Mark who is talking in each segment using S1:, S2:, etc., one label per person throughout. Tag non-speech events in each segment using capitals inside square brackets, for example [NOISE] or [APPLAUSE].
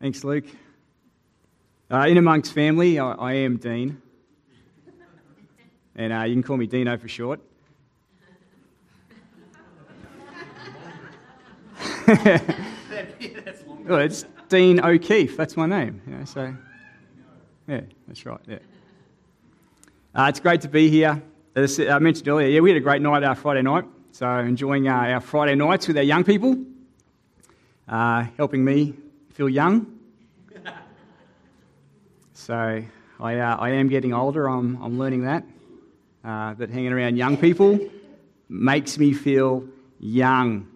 S1: Thanks, Luke. Uh, in amongst family, I, I am Dean. And uh, you can call me Dino for short. [LAUGHS] well, it's Dean O'Keefe. That's my name. You know, so, yeah, that's right. Yeah. Uh, it's great to be here. As I mentioned earlier, yeah, we had a great night our Friday night. So, enjoying uh, our Friday nights with our young people, uh, helping me feel young. So, I, uh, I am getting older, I'm, I'm learning that. Uh, but hanging around young people makes me feel young.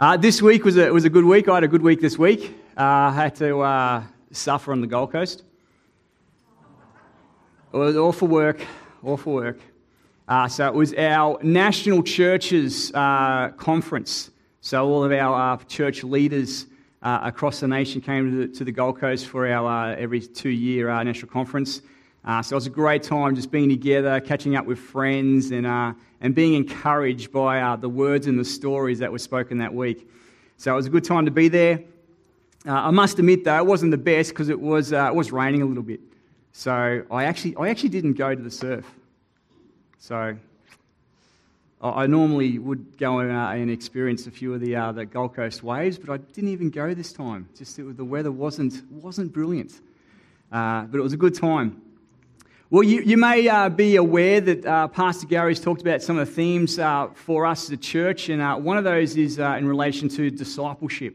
S1: Uh, this week was a, was a good week. I had a good week this week. Uh, I had to suffer on the Gold Coast. It was awful work, awful work. Uh, so it was our national churches uh, conference. So all of our uh, church leaders uh, across the nation came to the, to the Gold Coast for our uh, every two-year uh, national conference. so it was a great time just being together, catching up with friends, and, and being encouraged by the words and the stories that were spoken that week. So it was a good time to be there. I must admit, though, it wasn't the best because it was, it was raining a little bit. So I actually, I actually didn't go to the surf. So I normally would go and experience a few of the, uh, the Gold Coast waves, but I didn't even go this time. Just it, the weather wasn't, wasn't brilliant. Uh, but it was a good time. Well, you, you may uh, be aware that uh, Pastor Gary's talked about some of the themes uh, for us as a church, and uh, one of those is in relation to discipleship.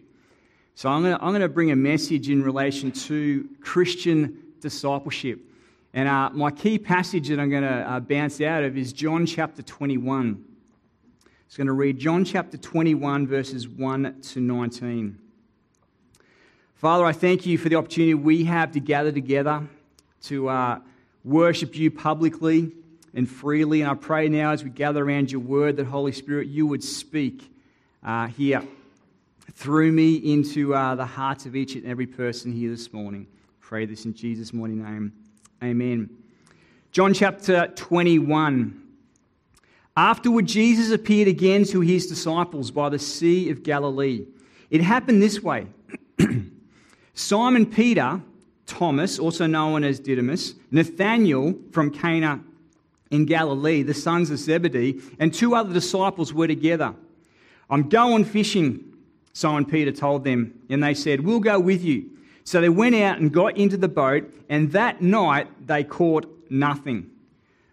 S1: So I'm going to bring a message in relation to Christian discipleship. And my key passage that I'm going to bounce out of is John chapter 21. Just going to read John chapter 21, verses 1 to 19. Father, I thank you for the opportunity we have to gather together to uh, worship you publicly and freely. And I pray now as we gather around your word that, Holy Spirit, you would speak uh, here through me into uh, the hearts of each and every person here this morning. Pray this in Jesus' mighty name. Amen. John chapter 21. Afterward, Jesus appeared again to his disciples by the Sea of Galilee. It happened this way [CLEARS THROAT] Simon Peter, Thomas, also known as Didymus, Nathanael from Cana in Galilee, the sons of Zebedee, and two other disciples were together. I'm going fishing, Simon Peter told them, and they said, We'll go with you. So they went out and got into the boat, and that night they caught nothing.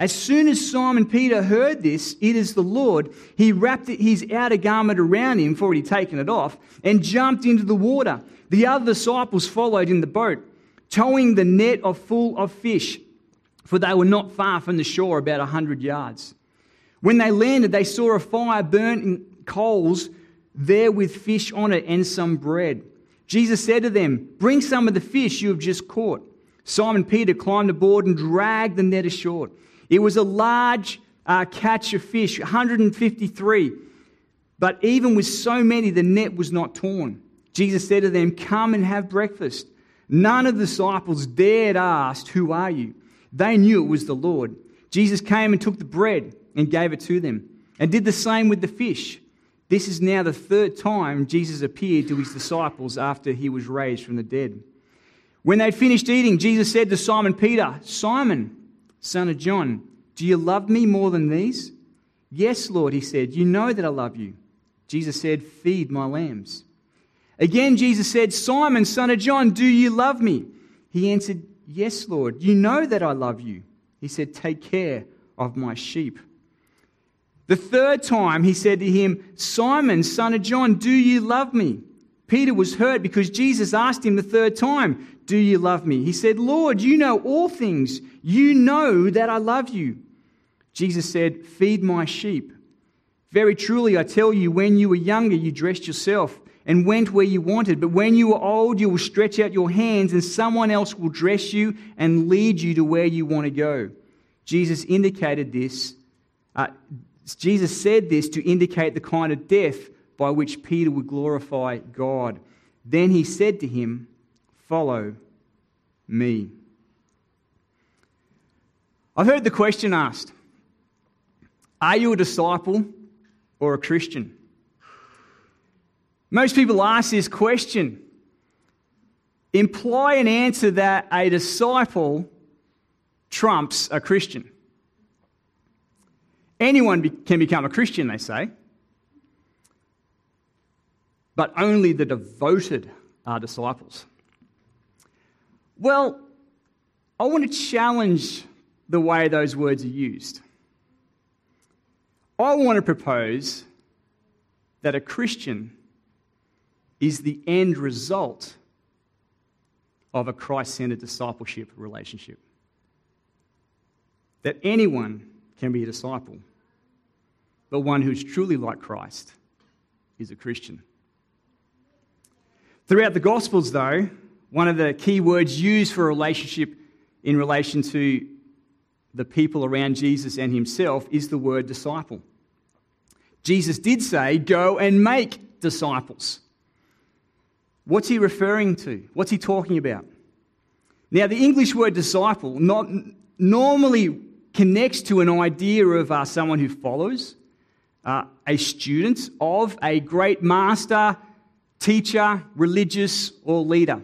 S1: As soon as Simon Peter heard this, it is the Lord, he wrapped his outer garment around him, for he'd taken it off, and jumped into the water. The other disciples followed in the boat, towing the net of full of fish, for they were not far from the shore, about a hundred yards. When they landed, they saw a fire burning coals there with fish on it and some bread. Jesus said to them, Bring some of the fish you have just caught. Simon Peter climbed aboard and dragged the net ashore. It was a large uh, catch of fish, 153. But even with so many, the net was not torn. Jesus said to them, Come and have breakfast. None of the disciples dared ask, Who are you? They knew it was the Lord. Jesus came and took the bread and gave it to them, and did the same with the fish. This is now the third time Jesus appeared to his disciples after he was raised from the dead. When they'd finished eating, Jesus said to Simon Peter, Simon, son of John, do you love me more than these? Yes, Lord, he said, You know that I love you. Jesus said, Feed my lambs. Again, Jesus said, Simon, son of John, do you love me? He answered, Yes, Lord, you know that I love you. He said, Take care of my sheep. The third time he said to him, Simon, son of John, do you love me? Peter was hurt because Jesus asked him the third time, Do you love me? He said, Lord, you know all things. You know that I love you. Jesus said, Feed my sheep. Very truly, I tell you, when you were younger, you dressed yourself and went where you wanted. But when you are old, you will stretch out your hands, and someone else will dress you and lead you to where you want to go. Jesus indicated this. Uh, Jesus said this to indicate the kind of death by which Peter would glorify God. Then he said to him, Follow me. I've heard the question asked Are you a disciple or a Christian? Most people ask this question, imply an answer that a disciple trumps a Christian. Anyone can become a Christian, they say, but only the devoted are disciples. Well, I want to challenge the way those words are used. I want to propose that a Christian is the end result of a Christ centered discipleship relationship. That anyone can be a disciple, but one who's truly like Christ is a Christian. Throughout the Gospels, though, one of the key words used for a relationship in relation to the people around Jesus and himself is the word disciple. Jesus did say, Go and make disciples. What's he referring to? What's he talking about? Now, the English word disciple not, normally connects to an idea of uh, someone who follows, uh, a student of a great master, teacher, religious, or leader.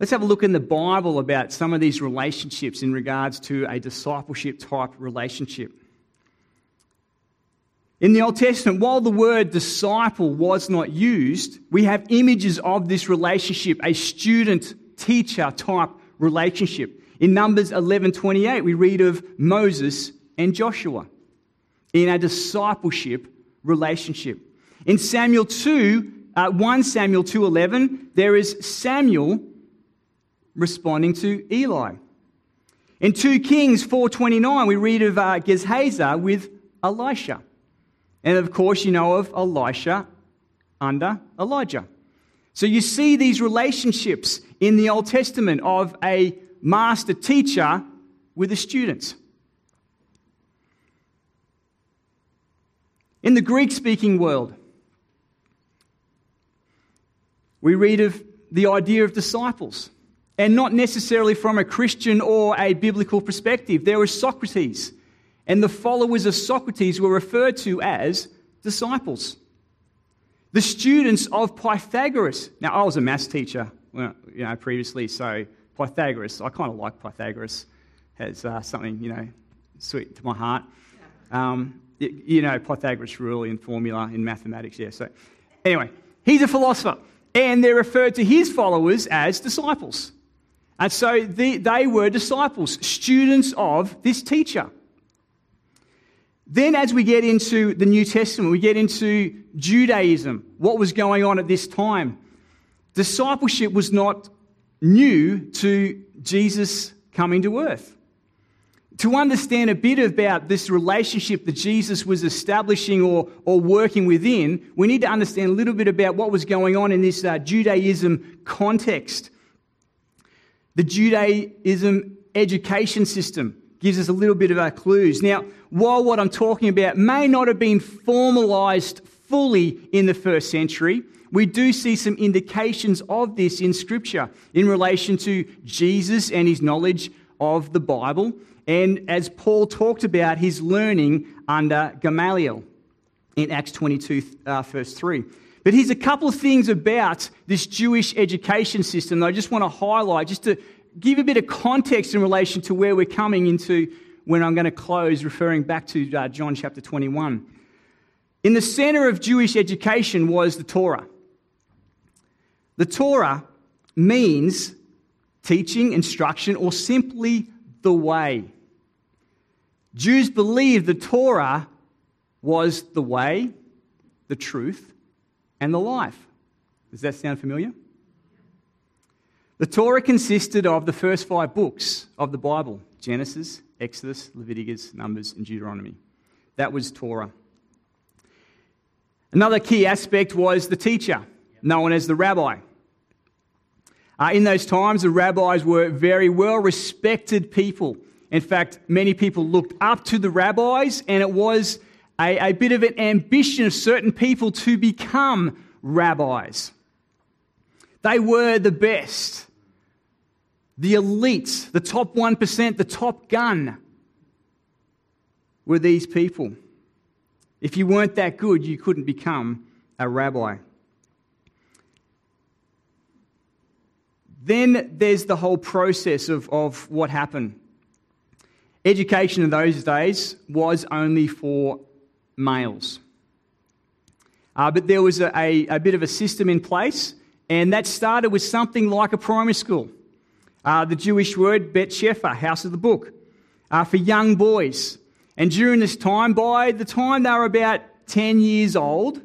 S1: Let's have a look in the Bible about some of these relationships in regards to a discipleship type relationship. In the Old Testament, while the word disciple was not used, we have images of this relationship, a student teacher type relationship. In Numbers 11:28, we read of Moses and Joshua in a discipleship relationship. In Samuel 2, uh, 1 Samuel 2:11, there is Samuel responding to Eli. In 2 Kings 4:29, we read of uh, Gehazi with Elisha. And of course, you know of Elisha under Elijah. So you see these relationships in the Old Testament of a master teacher with a student. In the Greek speaking world, we read of the idea of disciples, and not necessarily from a Christian or a biblical perspective. There was Socrates and the followers of Socrates were referred to as disciples. The students of Pythagoras. Now, I was a maths teacher you know, previously, so Pythagoras, I kind of like Pythagoras, has uh, something, you know, sweet to my heart. Um, you know, Pythagoras' rule in formula in mathematics, yeah. So, anyway, he's a philosopher, and they're referred to his followers as disciples. And so the, they were disciples, students of this teacher. Then, as we get into the New Testament, we get into Judaism, what was going on at this time. Discipleship was not new to Jesus coming to earth. To understand a bit about this relationship that Jesus was establishing or, or working within, we need to understand a little bit about what was going on in this uh, Judaism context. The Judaism education system gives us a little bit of our clues. Now, while what I'm talking about may not have been formalized fully in the first century, we do see some indications of this in Scripture in relation to Jesus and his knowledge of the Bible, and as Paul talked about his learning under Gamaliel in Acts 22, uh, verse 3. But here's a couple of things about this Jewish education system that I just want to highlight, just to give a bit of context in relation to where we're coming into when I'm going to close, referring back to uh, John chapter 21. In the center of Jewish education was the Torah. The Torah means teaching, instruction, or simply the way. Jews believed the Torah was the way, the truth, and the life. Does that sound familiar? The Torah consisted of the first five books of the Bible Genesis, Exodus, Leviticus, Numbers, and Deuteronomy. That was Torah. Another key aspect was the teacher, known as the rabbi. Uh, in those times, the rabbis were very well respected people. In fact, many people looked up to the rabbis, and it was a, a bit of an ambition of certain people to become rabbis. They were the best, the elite, the top 1%, the top gun were these people. If you weren't that good, you couldn't become a rabbi. Then there's the whole process of, of what happened. Education in those days was only for males. Uh, but there was a, a, a, bit of a system in place, and that started with something like a primary school. Uh, the Jewish word Bet Sefer, house of the book, uh, for young boys. And during this time, by the time they were about 10 years old,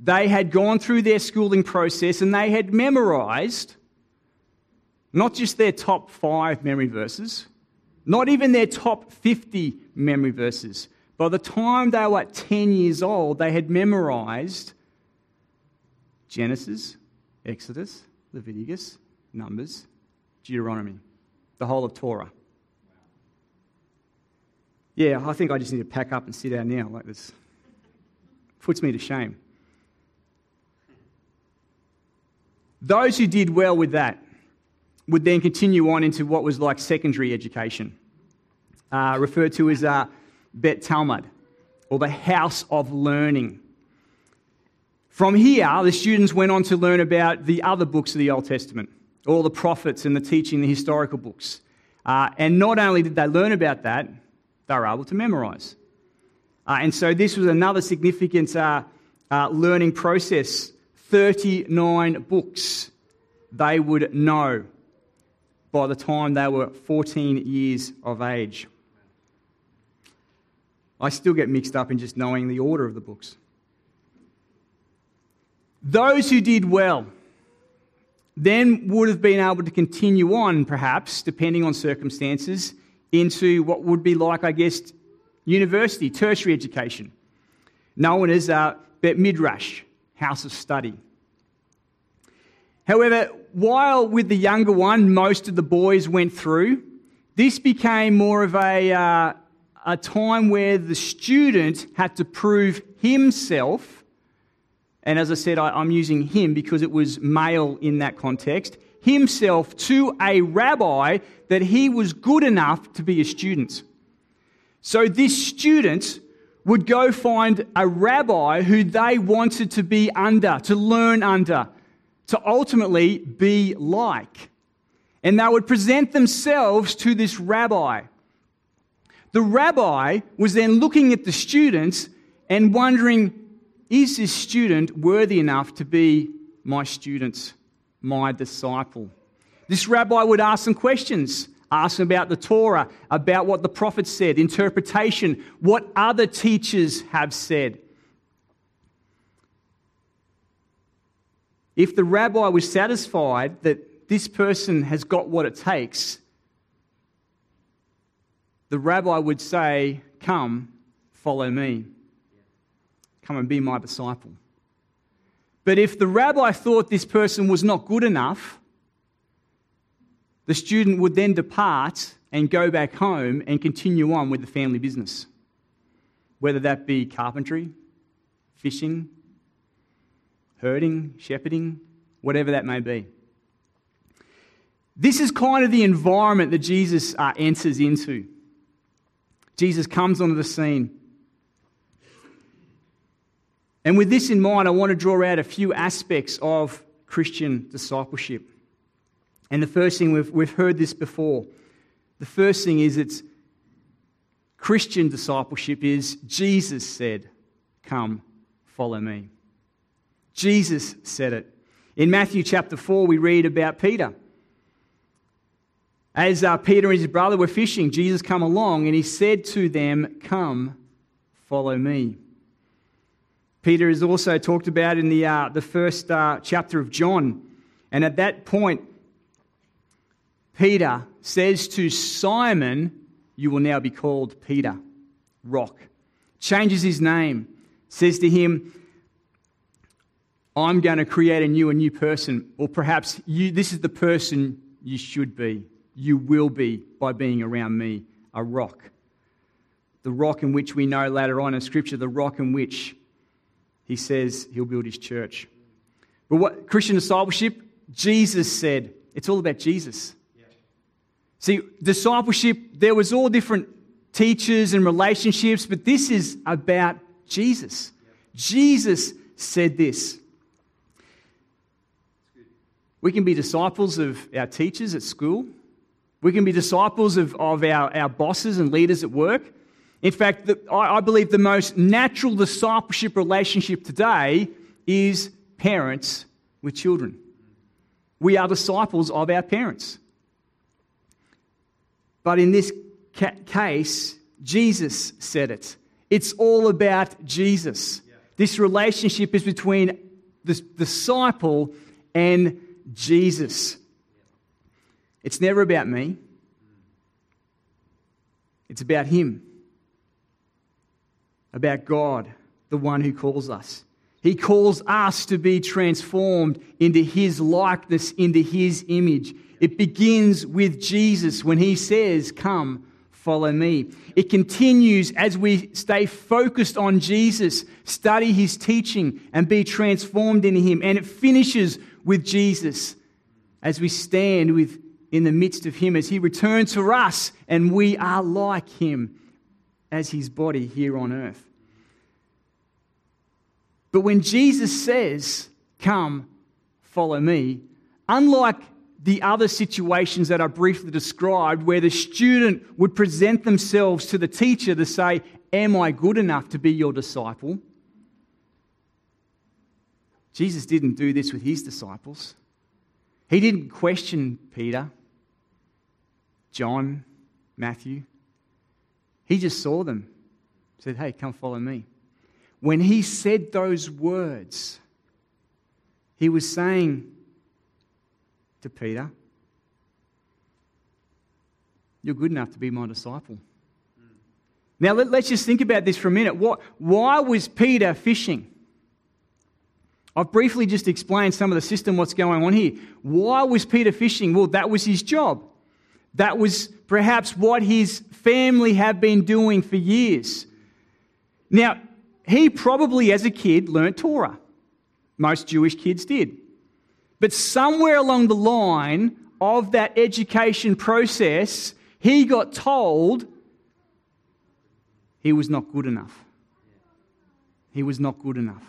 S1: they had gone through their schooling process and they had memorized not just their top five memory verses, not even their top 50 memory verses. By the time they were 10 years old, they had memorized Genesis, Exodus, Leviticus, Numbers, Deuteronomy, the whole of Torah. Yeah, I think I just need to pack up and sit down now. Like this puts me to shame. Those who did well with that would then continue on into what was like secondary education, uh, referred to as uh, Bet Talmud, or the house of learning. From here, the students went on to learn about the other books of the Old Testament, all the prophets and the teaching, the historical books. Uh, and not only did they learn about that, they were able to memorize. Uh, and so this was another significant uh, uh learning process 39 books they would know by the time they were 14 years of age. I still get mixed up in just knowing the order of the books. Those who did well then would have been able to continue on, perhaps, depending on circumstances, into what would be like, I guess, university, tertiary education, known as uh, Bet Midrash, house of study. However, while with the younger one, most of the boys went through, this became more of a, uh, a time where the student had to prove himself. And as I said, I, I'm using him because it was male in that context himself to a rabbi that he was good enough to be a student. So this student would go find a rabbi who they wanted to be under, to learn under, to ultimately be like. And they would present themselves to this rabbi. The rabbi was then looking at the students and wondering, is this student worthy enough to be my student, my disciple? This rabbi would ask some questions. Ask them about the Torah, about what the prophets said, interpretation, what other teachers have said. If the rabbi was satisfied that this person has got what it takes, the rabbi would say, Come, follow me. Come and be my disciple. But if the rabbi thought this person was not good enough, the student would then depart and go back home and continue on with the family business, whether that be carpentry, fishing, herding, shepherding, whatever that may be. This is kind of the environment that Jesus uh, enters into. Jesus comes onto the scene. And with this in mind, I want to draw out a few aspects of Christian discipleship. And the first thing, we've, we've heard this before. The first thing is it's Christian discipleship is Jesus said, Come, follow me. Jesus said it. In Matthew chapter 4, we read about Peter. As uh, Peter and his brother were fishing, Jesus come along and he said to them, Come, follow me. Peter is also talked about in the, uh, the first uh, chapter of John. And at that point, Peter says to Simon, You will now be called Peter, rock. Changes his name, says to him, I'm going to create in you a new person, or perhaps you, this is the person you should be, you will be by being around me, a rock. The rock in which we know later on in Scripture, the rock in which he says he'll build his church. But what Christian discipleship, Jesus said, it's all about Jesus. See, discipleship, there was all different teachers and relationships, but this is about Jesus. Jesus said this. We can be disciples of our teachers at school. We can be disciples of, of our, our bosses and leaders at work. In fact, the, I, I believe the most natural discipleship relationship today is parents with children. We are disciples of our parents. But in this ca- case, Jesus said it. It's all about Jesus. Yeah. This relationship is between the disciple and Jesus. It's never about me, it's about Him, about God, the one who calls us. He calls us to be transformed into His likeness, into His image. It begins with Jesus when He says, Come, follow me. It continues as we stay focused on Jesus, study His teaching, and be transformed in Him. And it finishes with Jesus as we stand with, in the midst of Him, as He returns for us, and we are like Him as His body here on earth. But when Jesus says, Come, follow me, unlike the other situations that I briefly described, where the student would present themselves to the teacher to say, Am I good enough to be your disciple? Jesus didn't do this with his disciples. He didn't question Peter, John, Matthew. He just saw them, said, Hey, come follow me. When he said those words, he was saying to Peter, You're good enough to be my disciple. Now, let, us just think about this for a minute. What, why was Peter fishing? I've briefly just explained some of the system, what's going on here. Why was Peter fishing? Well, that was his job. That was perhaps what his family had been doing for years. Now, he probably, as a kid, learnt Torah. Most Jewish kids did. But somewhere along the line of that education process, he got told he was not good enough. He was not good enough.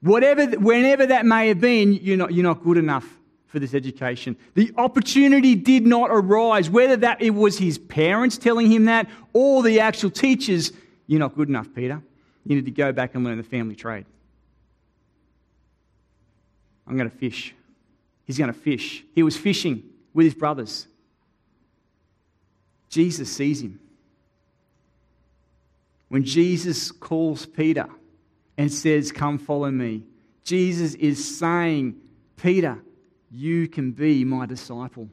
S1: Whatever, whenever that may have been, you're not, you're not good enough for this education. The opportunity did not arise, whether that it was his parents telling him that or the actual teachers, you're not good enough, Peter. You need to go back and learn the family trade. I'm going to fish. He's going to fish. He was fishing with his brothers. Jesus sees him. When Jesus calls Peter and says, Come follow me, Jesus is saying, Peter, you can be my disciple.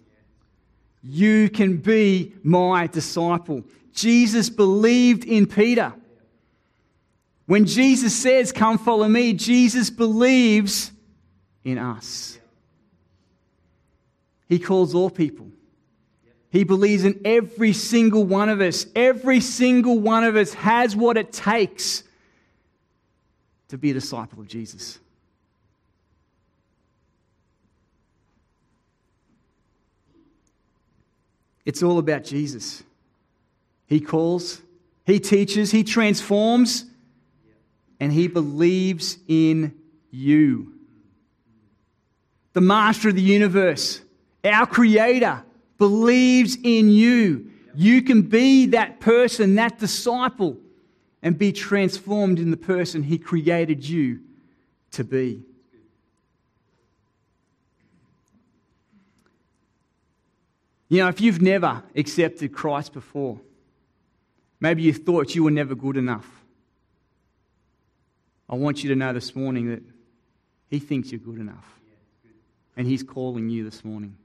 S1: You can be my disciple. Jesus believed in Peter. When Jesus says, Come follow me, Jesus believes in us. He calls all people. He believes in every single one of us. Every single one of us has what it takes to be a disciple of Jesus. It's all about Jesus. He calls, He teaches, He transforms, and he believes in you. The master of the universe, our creator, believes in you. You can be that person, that disciple, and be transformed in the person he created you to be. You know, if you've never accepted Christ before, maybe you thought you were never good enough. I want you to know this morning that He thinks you're good enough. And He's calling you this morning.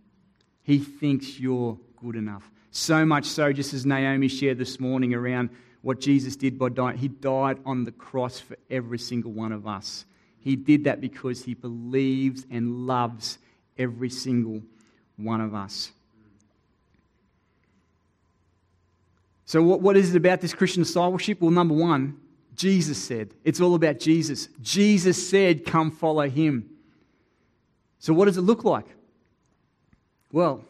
S1: He thinks you're good enough. So much so, just as Naomi shared this morning around what Jesus did by dying, He died on the cross for every single one of us. He did that because he believes and loves every single one of us. So, what, what is it about this Christian discipleship? Well, number one, Jesus said. It's all about Jesus. Jesus said, Come follow him. So, what does it look like? Well,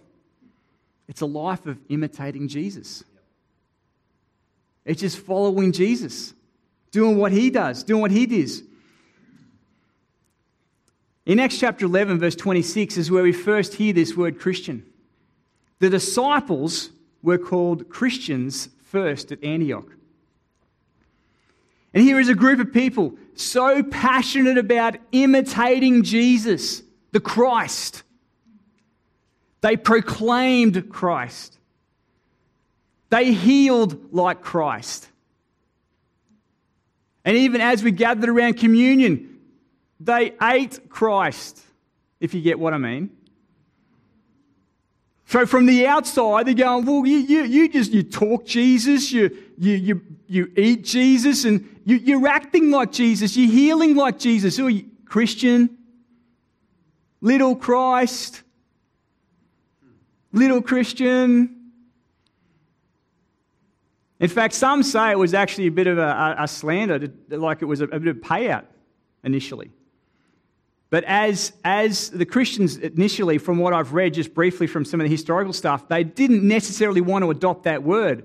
S1: it's a life of imitating Jesus. It's just following Jesus, doing what he does, doing what he does. In Acts chapter 11, verse 26, is where we first hear this word Christian. The disciples were called Christians first at Antioch. And here is a group of people so passionate about imitating Jesus, the Christ. They proclaimed Christ. They healed like Christ. And even as we gathered around communion, they ate Christ, if you get what I mean. So from the outside, they're going, well, you, you, you just, you talk Jesus, you, you, you, you eat Jesus, and you, you're acting like Jesus, you're healing like Jesus. Who are you? Christian? Little Christ? Little Christian? In fact, some say it was actually a bit of a, a slander, like it was a, a bit of payout initially. But as, as the Christians initially, from what I've read just briefly from some of the historical stuff, they didn't necessarily want to adopt that word.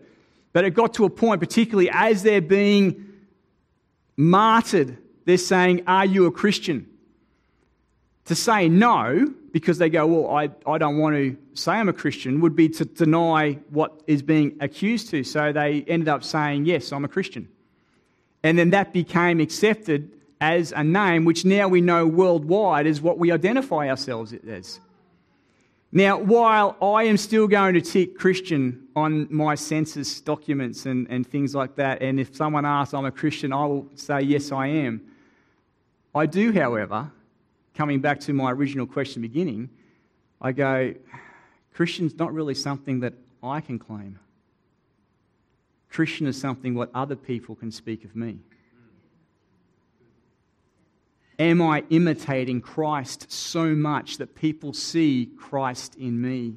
S1: But it got to a point, particularly as they're being martyred, they're saying, Are you a Christian? To say no, because they go, Well, I, I don't want to say I'm a Christian, would be to deny what is being accused to. So they ended up saying, Yes, I'm a Christian. And then that became accepted as a name, which now we know worldwide is what we identify ourselves as. Now, while I am still going to tick Christian on my census documents and, and things like that, and if someone asks I'm a Christian, I will say, yes, I am. I do, however, coming back to my original question beginning, I go, Christian's not really something that I can claim. Christian is something what other people can speak of me. Am I imitating Christ so much that people see Christ in me?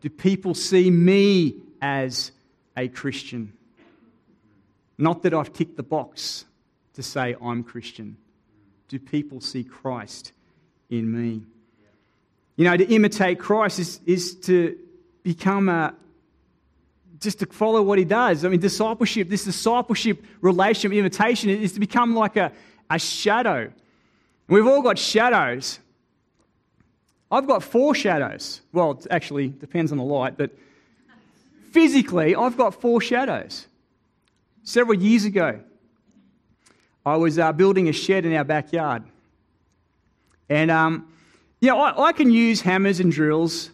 S1: Do people see me as a Christian? Not that I've ticked the box to say I'm Christian. Do people see Christ in me? You know, to imitate Christ is, is to become a, just to follow what he does. I mean, discipleship, this discipleship relationship, imitation, is to become like a, a shadow We've all got shadows. I've got four shadows. Well, it actually depends on the light, but physically, I've got four shadows. Several years ago, I was uh, building a shed in our backyard. And, um, yeah, I, I, can use hammers and drills,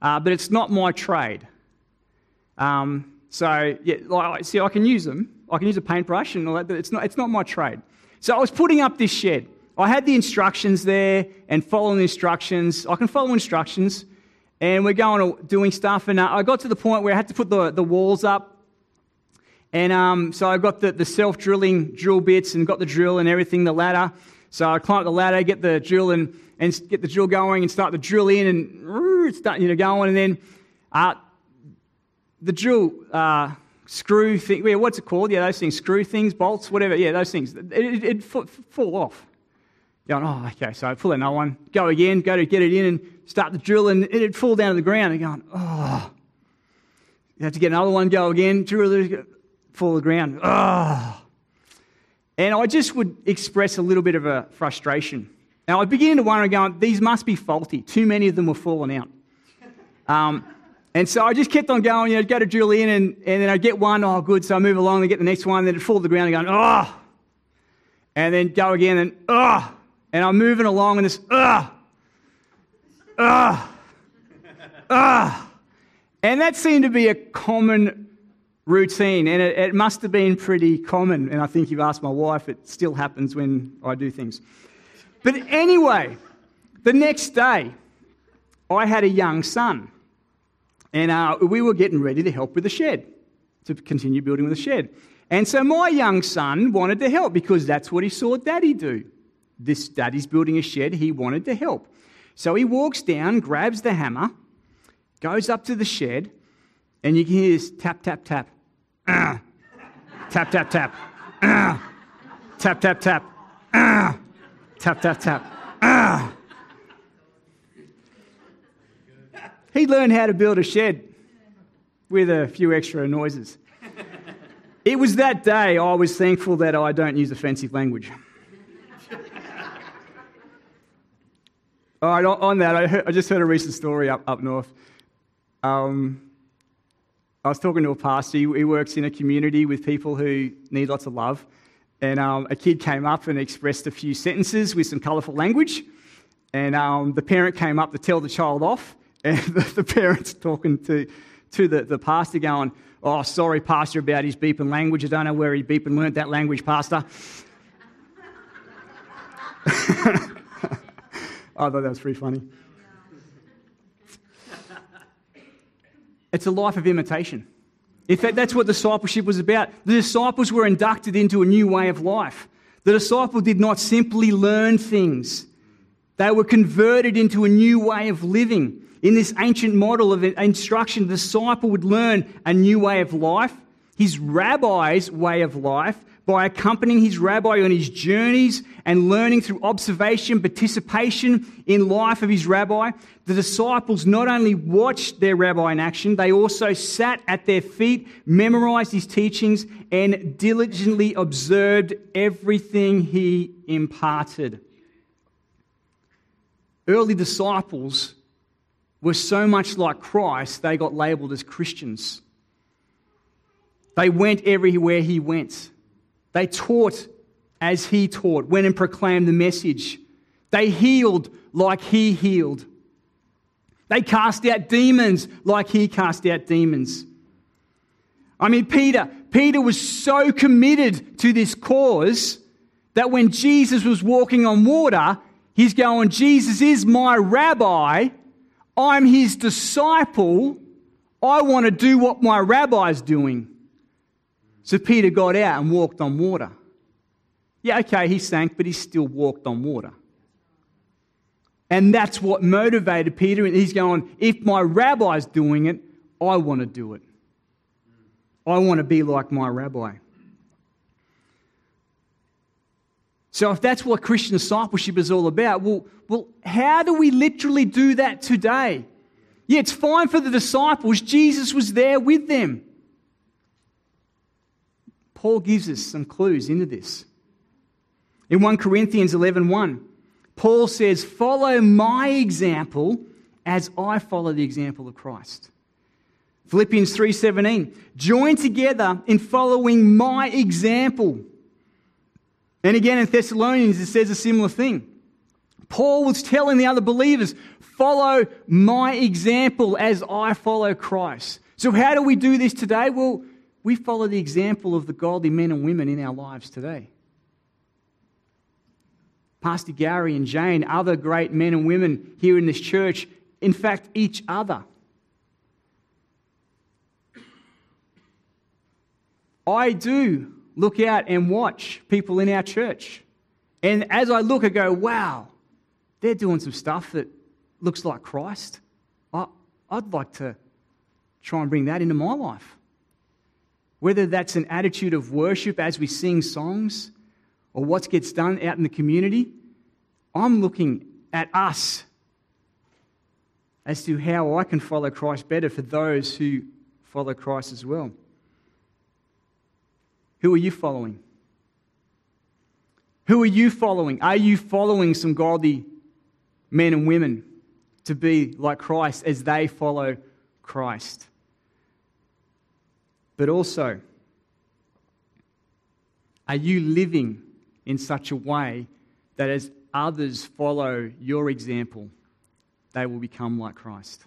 S1: uh, but it's not my trade. Um, so, yeah, like, see, I can use them. I can use a paintbrush and all that, but it's not, it's not my trade. So I was putting up this shed. I had the instructions there and following the instructions. I can follow instructions. And we're going to doing stuff. And uh, I got to the point where I had to put the, the walls up. And um, so I got the, the self drilling drill bits and got the drill and everything, the ladder. So I climb up the ladder, get the drill and, and get the drill going and start the drill in and start you know, going. And then uh, the drill uh, screw thing, yeah, what's it called? Yeah, those things, screw things, bolts, whatever. Yeah, those things. It, it, it fall off. Going, oh, okay, so I pull another one, go again, go to get it in and start the drill, and it'd fall down to the ground. And going, oh. You have to get another one, go again, drill fall to the ground. Oh. And I just would express a little bit of a frustration. Now, I begin to wonder, going, these must be faulty. Too many of them were falling out. Um, and so I just kept on going, you know, go to drill in, and, and then I'd get one, oh, good, so I move along and get the next one, then it'd fall to the ground and going, oh. And then go again, and oh and I'm moving along in this, ugh, ugh, ugh. And that seemed to be a common routine, and it, it, must have been pretty common. And I think you've asked my wife, it still happens when I do things. But anyway, the next day, I had a young son, and uh, we were getting ready to help with the shed, to continue building with the shed. And so my young son wanted to help because that's what he saw daddy do. This daddy's building a shed, he wanted to help. So he walks down, grabs the hammer, goes up to the shed, and you can hear this tap, tap, tap. Uh, tap, tap, tap. Uh, tap, tap, tap. Uh, tap, tap, tap. Uh. He learned how to build a shed with a few extra noises. It was that day I was thankful that I don't use offensive language. All right, on that, I, heard, I, just heard a recent story up, up north. Um, I was talking to a pastor. He, works in a community with people who need lots of love. And um, a kid came up and expressed a few sentences with some colourful language. And um, the parent came up to tell the child off. [LAUGHS] And the, the parent's talking to, to the, the pastor, going, Oh, sorry, Pastor, about his beeping language. I don't know where he beeped and learnt that language, Pastor. [LAUGHS] Oh, I thought that was pretty funny. It's a life of imitation. In fact, that's what discipleship was about. The disciples were inducted into a new way of life. The disciple did not simply learn things, they were converted into a new way of living. In this ancient model of instruction, the disciple would learn a new way of life, his rabbi's way of life, by accompanying his rabbi on his journeys and learning through observation, participation in life of his rabbi. The disciples not only watched their rabbi in action, they also sat at their feet, memorized his teachings, and diligently observed everything he imparted. Early disciples were so much like Christ, they got labeled as Christians. They went everywhere he went. They taught as he taught, went and proclaimed the message. They healed like he healed. They cast out demons like he cast out demons. I mean, Peter, Peter was so committed to this cause that when Jesus was walking on water, he's going, Jesus is my rabbi. I'm his disciple. I want to do what my rabbi's doing. So Peter got out and walked on water. Yeah, okay, he sank, but he still walked on water. And that's what motivated Peter. And he's going, if my rabbi's doing it, I want to do it. I want to be like my rabbi. So, if that's what Christian discipleship is all about, well, well, how do we literally do that today? Yeah, it's fine for the disciples. Jesus was there with them. Paul gives us some clues into this. In 1 Corinthians 11 1, Paul says, Follow my example as I follow the example of Christ. Philippians 3:17 join together in following my example. And again in Thessalonians it says a similar thing. Paul was telling the other believers, follow my example as I follow Christ. So how do we do this today? Well, we follow the example of the godly men and women in our lives today. Pastor Gary and Jane, other great men and women here in this church, in fact, each other. I do look out and watch people in our church. And as I look, I go, wow, they're doing some stuff that looks like Christ. I, would like to try and bring that into my life. Whether that's an attitude of worship as we sing songs or what gets done out in the community, I'm looking at us as to how I can follow Christ better for those who follow Christ as well. Who are you following? Who are you following? Are you following some godly men and women to be like Christ as they follow Christ? But also, are you living in such a way that as others follow your example, they will become like Christ?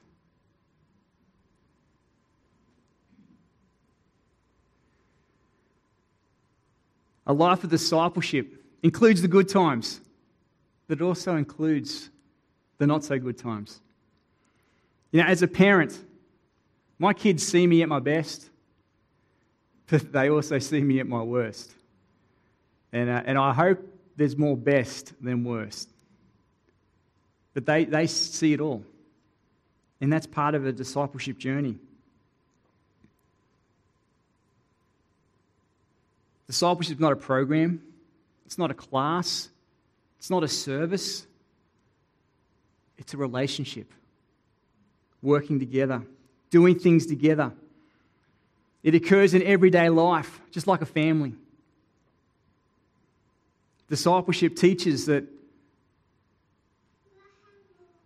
S1: A life of discipleship includes the good times, but it also includes the not so good times. You know, as a parent, my kids see me at my best but they also see me at my worst. And, uh, and I hope there's more best than worst. But they, they see it all. And that's part of a discipleship journey. Discipleship is not a program, it's not a class, it's not a service, it's a relationship. Working together, doing things together. It occurs in everyday life, just like a family. Discipleship teaches that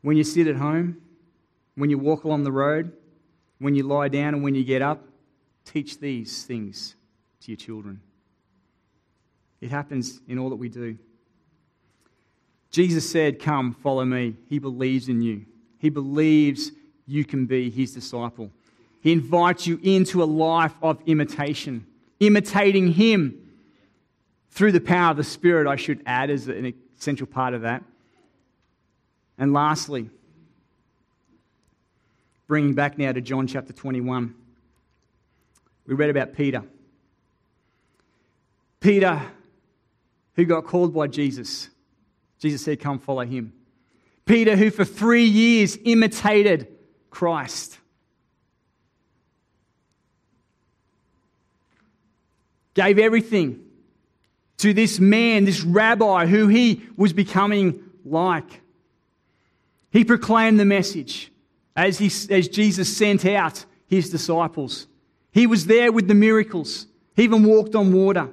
S1: when you sit at home, when you walk along the road, when you lie down, and when you get up, teach these things to your children. It happens in all that we do. Jesus said, Come, follow me. He believes in you, he believes you can be his disciple. He invites you into a life of imitation, imitating him through the power of the Spirit, I should add, as an essential part of that. And lastly, bringing back now to John chapter 21, we read about Peter. Peter, who got called by Jesus. Jesus said, Come follow him. Peter, who for three years imitated Christ. Gave everything to this man, this rabbi who he was becoming like. He proclaimed the message as, he, as Jesus sent out his disciples. He was there with the miracles. He even walked on water.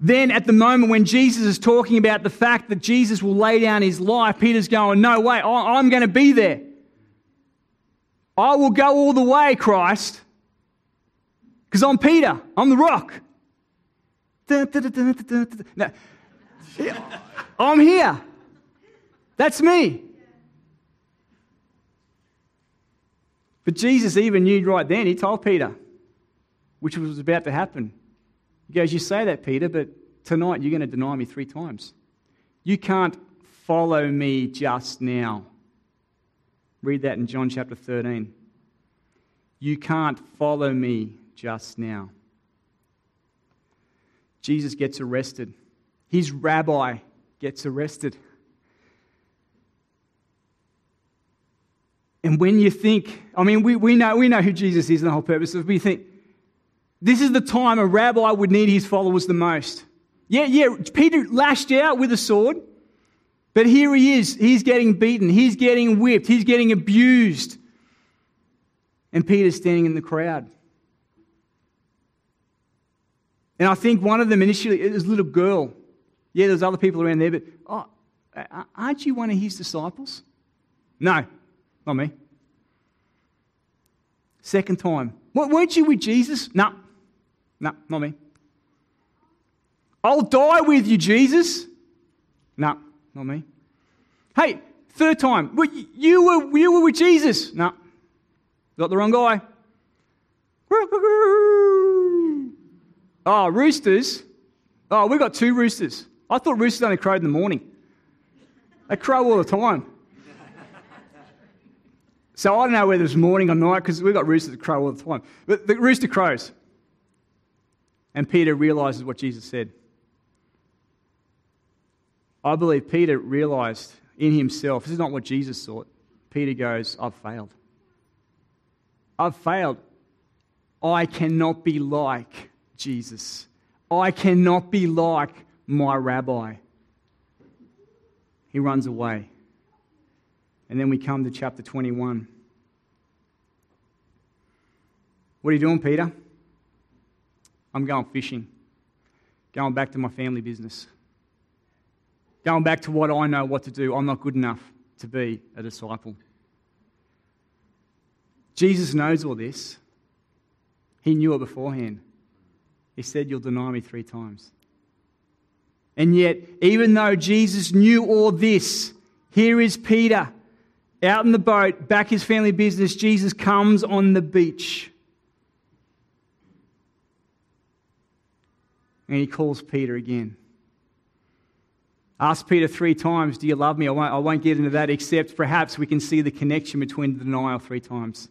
S1: Then, at the moment when Jesus is talking about the fact that Jesus will lay down his life, Peter's going, No way, I'm going to be there. I will go all the way, Christ, because I'm Peter, I'm the rock. No. I'm here. That's me. But Jesus even knew right then, he told Peter, which was about to happen. He goes, You say that, Peter, but tonight you're going to deny me three times. You can't follow me just now. Read that in John chapter 13. You can't follow me just now. Jesus gets arrested. His rabbi gets arrested. And when you think, I mean, we, we, know, we know who Jesus is and the whole purpose of it, We think, this is the time a rabbi would need his followers the most. Yeah, yeah, Peter lashed out with a sword, but here he is. He's getting beaten, he's getting whipped, he's getting abused. And Peter's standing in the crowd. And I think one of them initially, it was a little girl. Yeah, there's other people around there, but oh, aren't you one of his disciples? No, not me. Second time. Weren't you with Jesus? No. No, not me. I'll die with you, Jesus. No, not me. Hey, third time. You were, you were with Jesus. No, got the wrong guy. Oh, roosters. Oh, we've got two roosters. I thought roosters only crowed in the morning. They crow all the time. So I don't know whether it's morning or night because we've got roosters that crow all the time. But the rooster crows. And Peter realizes what Jesus said. I believe Peter realized in himself, this is not what Jesus thought. Peter goes, I've failed. I've failed. I cannot be like Jesus. I cannot be like my rabbi. He runs away. And then we come to chapter 21. What are you doing, Peter? I'm going fishing, going back to my family business, going back to what I know what to do. I'm not good enough to be a disciple. Jesus knows all this, He knew it beforehand. He said, You'll deny me three times. And yet, even though Jesus knew all this, here is Peter out in the boat, back his family business. Jesus comes on the beach. And he calls Peter again. Ask Peter three times, Do you love me? I won't, I won't get into that, except perhaps we can see the connection between the denial three times.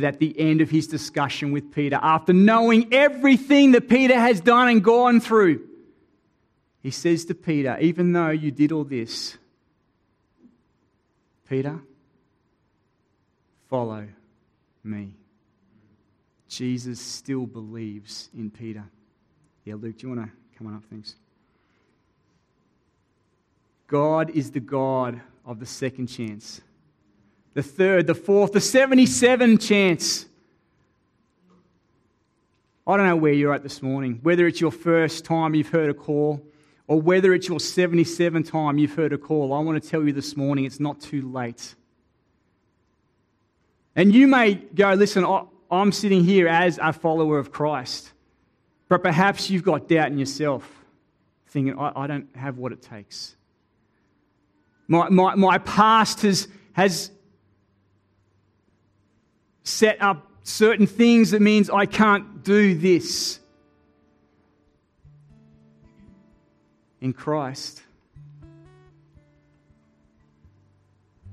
S1: That at the end of his discussion with Peter, after knowing everything that Peter has done and gone through, he says to Peter, Even though you did all this, Peter, follow me. Jesus still believes in Peter. Yeah, Luke, do you want to come on up? Thanks. God is the God of the second chance, the third, the fourth, the 77 chance. I don't know where you're at this morning, whether it's your first time you've heard a call or whether it's your 77th time you've heard a call. I want to tell you this morning it's not too late. And you may go, listen, I'm sitting here as a follower of Christ. But perhaps you've got doubt in yourself, thinking, I, I don't have what it takes. My, my, my past has, has set up certain things that means I can't do this. In Christ,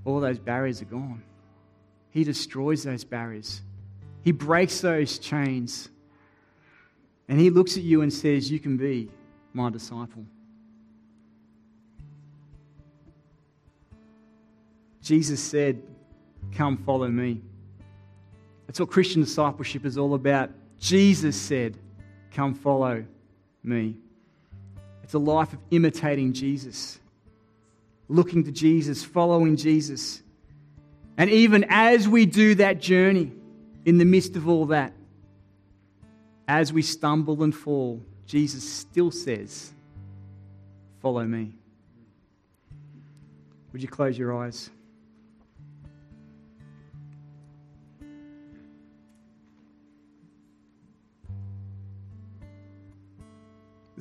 S1: all those barriers are gone. He destroys those barriers. He breaks those chains. And he looks at you and says, You can be my disciple. Jesus said, Come follow me. That's what Christian discipleship is all about. Jesus said, Come follow me. It's a life of imitating Jesus, looking to Jesus, following Jesus. And even as we do that journey, in the midst of all that, as we stumble and fall, Jesus still says, Follow me. Would you close your eyes?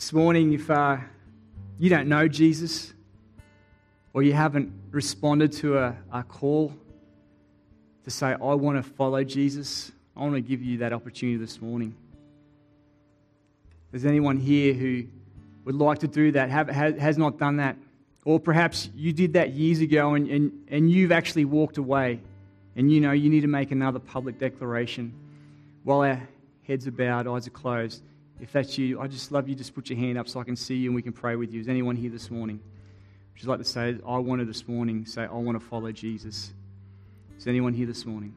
S1: This morning, if uh, you don't know Jesus or you haven't responded to a, a call to say, I want to follow Jesus, I want to give you that opportunity this morning. Is anyone here who would like to do that, have, has not done that? Or perhaps you did that years ago and, and, and you've actually walked away and you know you need to make another public declaration. While our heads are bowed, eyes are closed, if that's you, I just love you. Just put your hand up so I can see you and we can pray with you. Is anyone here this morning? Would you like to say, I want to this morning say, I want to follow Jesus? Is anyone here this morning?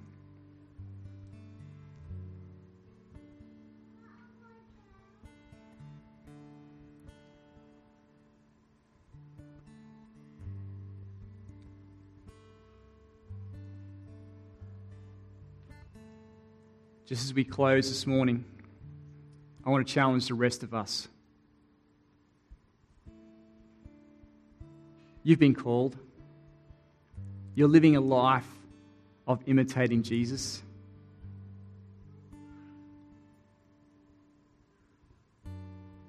S1: Just as we close this morning, I want to challenge the rest of us. You've been called. You're living a life of imitating Jesus?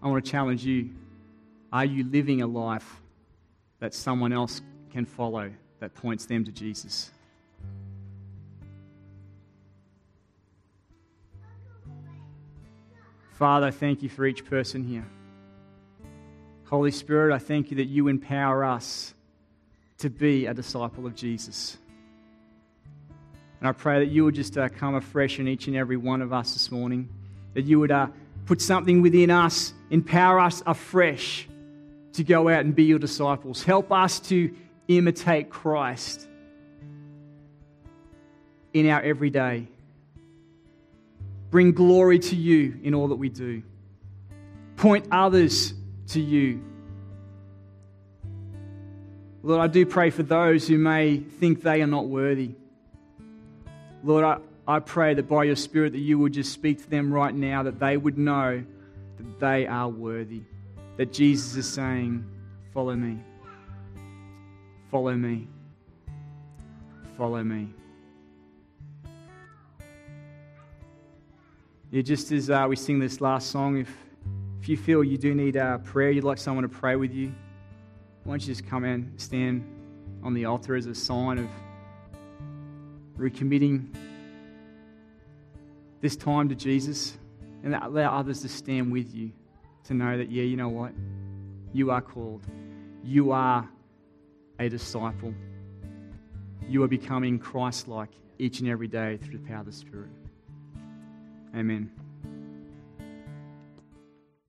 S1: I want to challenge you. Are you living a life that someone else can follow that points them to Jesus? Father, I thank you for each person here. Holy Spirit, I thank you that you empower us to be a disciple of Jesus. And I pray that you would just uh, come afresh in each and every one of us this morning, that you would uh, put something within us, empower us afresh to go out and be your disciples. Help us to imitate Christ in our everyday. Bring glory to you in all that we do. Point others to you. Lord, I do pray for those who may think they are not worthy. Lord, I, I pray that by your Spirit that you would just speak to them right now, that they would know that they are worthy. That Jesus is saying, Follow me. Follow me. Follow me. Yeah, just as uh, we sing this last song, if, if you feel you do need uh, prayer, you'd like someone to pray with you, why don't you just come and stand on the altar as a sign of recommitting this time to Jesus and allow others to stand with you to know that, yeah, you know what? You are called. You are a disciple. You are becoming Christ like each and every day through the power of the Spirit. Amen.